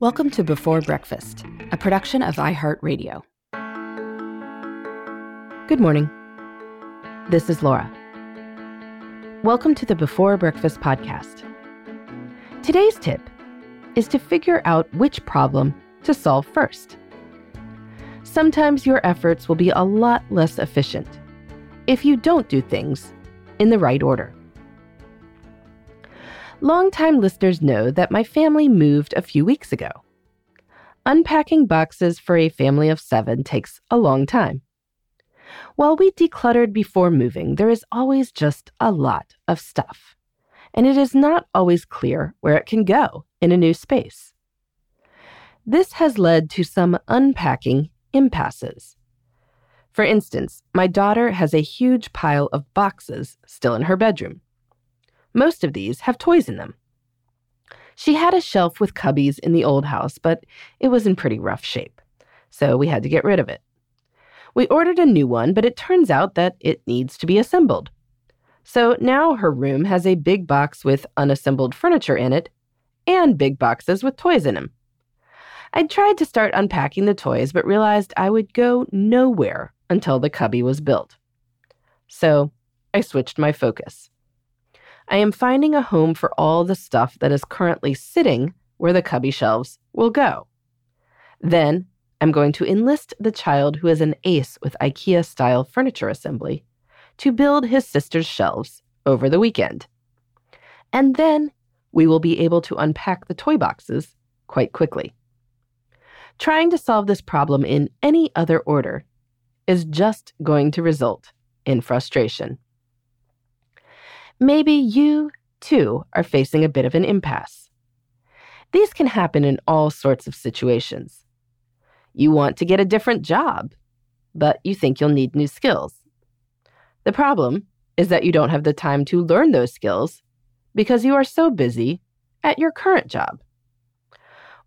Welcome to Before Breakfast, a production of iHeartRadio. Good morning. This is Laura. Welcome to the Before Breakfast podcast. Today's tip is to figure out which problem to solve first. Sometimes your efforts will be a lot less efficient if you don't do things in the right order. Longtime listeners know that my family moved a few weeks ago. Unpacking boxes for a family of seven takes a long time. While we decluttered before moving, there is always just a lot of stuff, and it is not always clear where it can go in a new space. This has led to some unpacking impasses. For instance, my daughter has a huge pile of boxes still in her bedroom. Most of these have toys in them. She had a shelf with cubbies in the old house, but it was in pretty rough shape, so we had to get rid of it. We ordered a new one, but it turns out that it needs to be assembled. So now her room has a big box with unassembled furniture in it and big boxes with toys in them. I tried to start unpacking the toys, but realized I would go nowhere until the cubby was built. So I switched my focus. I am finding a home for all the stuff that is currently sitting where the cubby shelves will go. Then I'm going to enlist the child who is an ace with IKEA style furniture assembly to build his sister's shelves over the weekend. And then we will be able to unpack the toy boxes quite quickly. Trying to solve this problem in any other order is just going to result in frustration. Maybe you, too, are facing a bit of an impasse. These can happen in all sorts of situations. You want to get a different job, but you think you'll need new skills. The problem is that you don't have the time to learn those skills because you are so busy at your current job.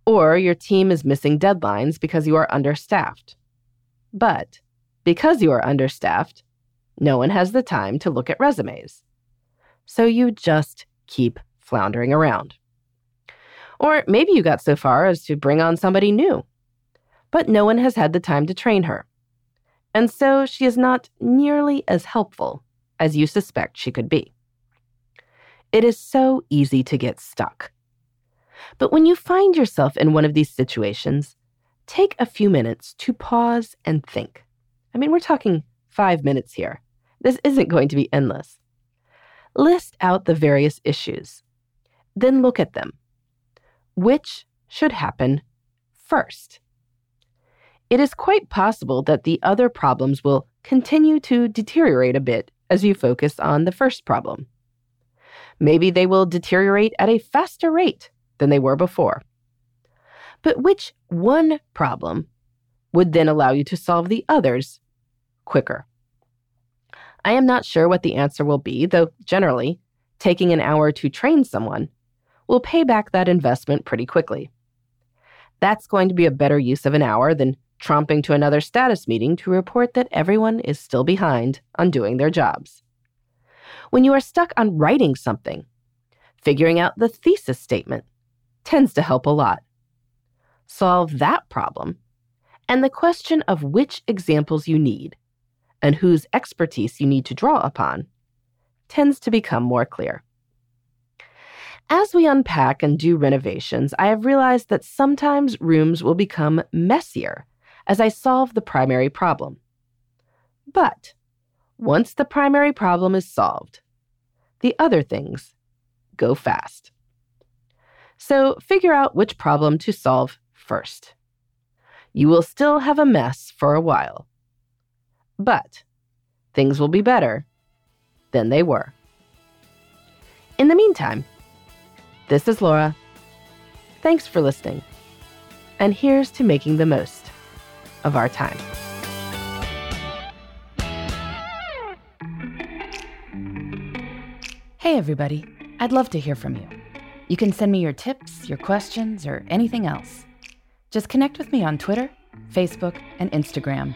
Or your team is missing deadlines because you are understaffed. But because you are understaffed, no one has the time to look at resumes so you just keep floundering around. Or maybe you got so far as to bring on somebody new, but no one has had the time to train her. And so she is not nearly as helpful as you suspect she could be. It is so easy to get stuck. But when you find yourself in one of these situations, take a few minutes to pause and think. I mean, we're talking five minutes here. This isn't going to be endless. List out the various issues. Then look at them. Which should happen first? It is quite possible that the other problems will continue to deteriorate a bit as you focus on the first problem. Maybe they will deteriorate at a faster rate than they were before. But which one problem would then allow you to solve the others quicker? I am not sure what the answer will be, though generally, taking an hour to train someone will pay back that investment pretty quickly. That's going to be a better use of an hour than tromping to another status meeting to report that everyone is still behind on doing their jobs. When you are stuck on writing something, figuring out the thesis statement tends to help a lot. Solve that problem, and the question of which examples you need and whose expertise you need to draw upon tends to become more clear. As we unpack and do renovations, I have realized that sometimes rooms will become messier as I solve the primary problem. But once the primary problem is solved, the other things go fast. So figure out which problem to solve first. You will still have a mess for a while, but things will be better than they were. In the meantime, this is Laura. Thanks for listening. And here's to making the most of our time. Hey, everybody. I'd love to hear from you. You can send me your tips, your questions, or anything else. Just connect with me on Twitter, Facebook, and Instagram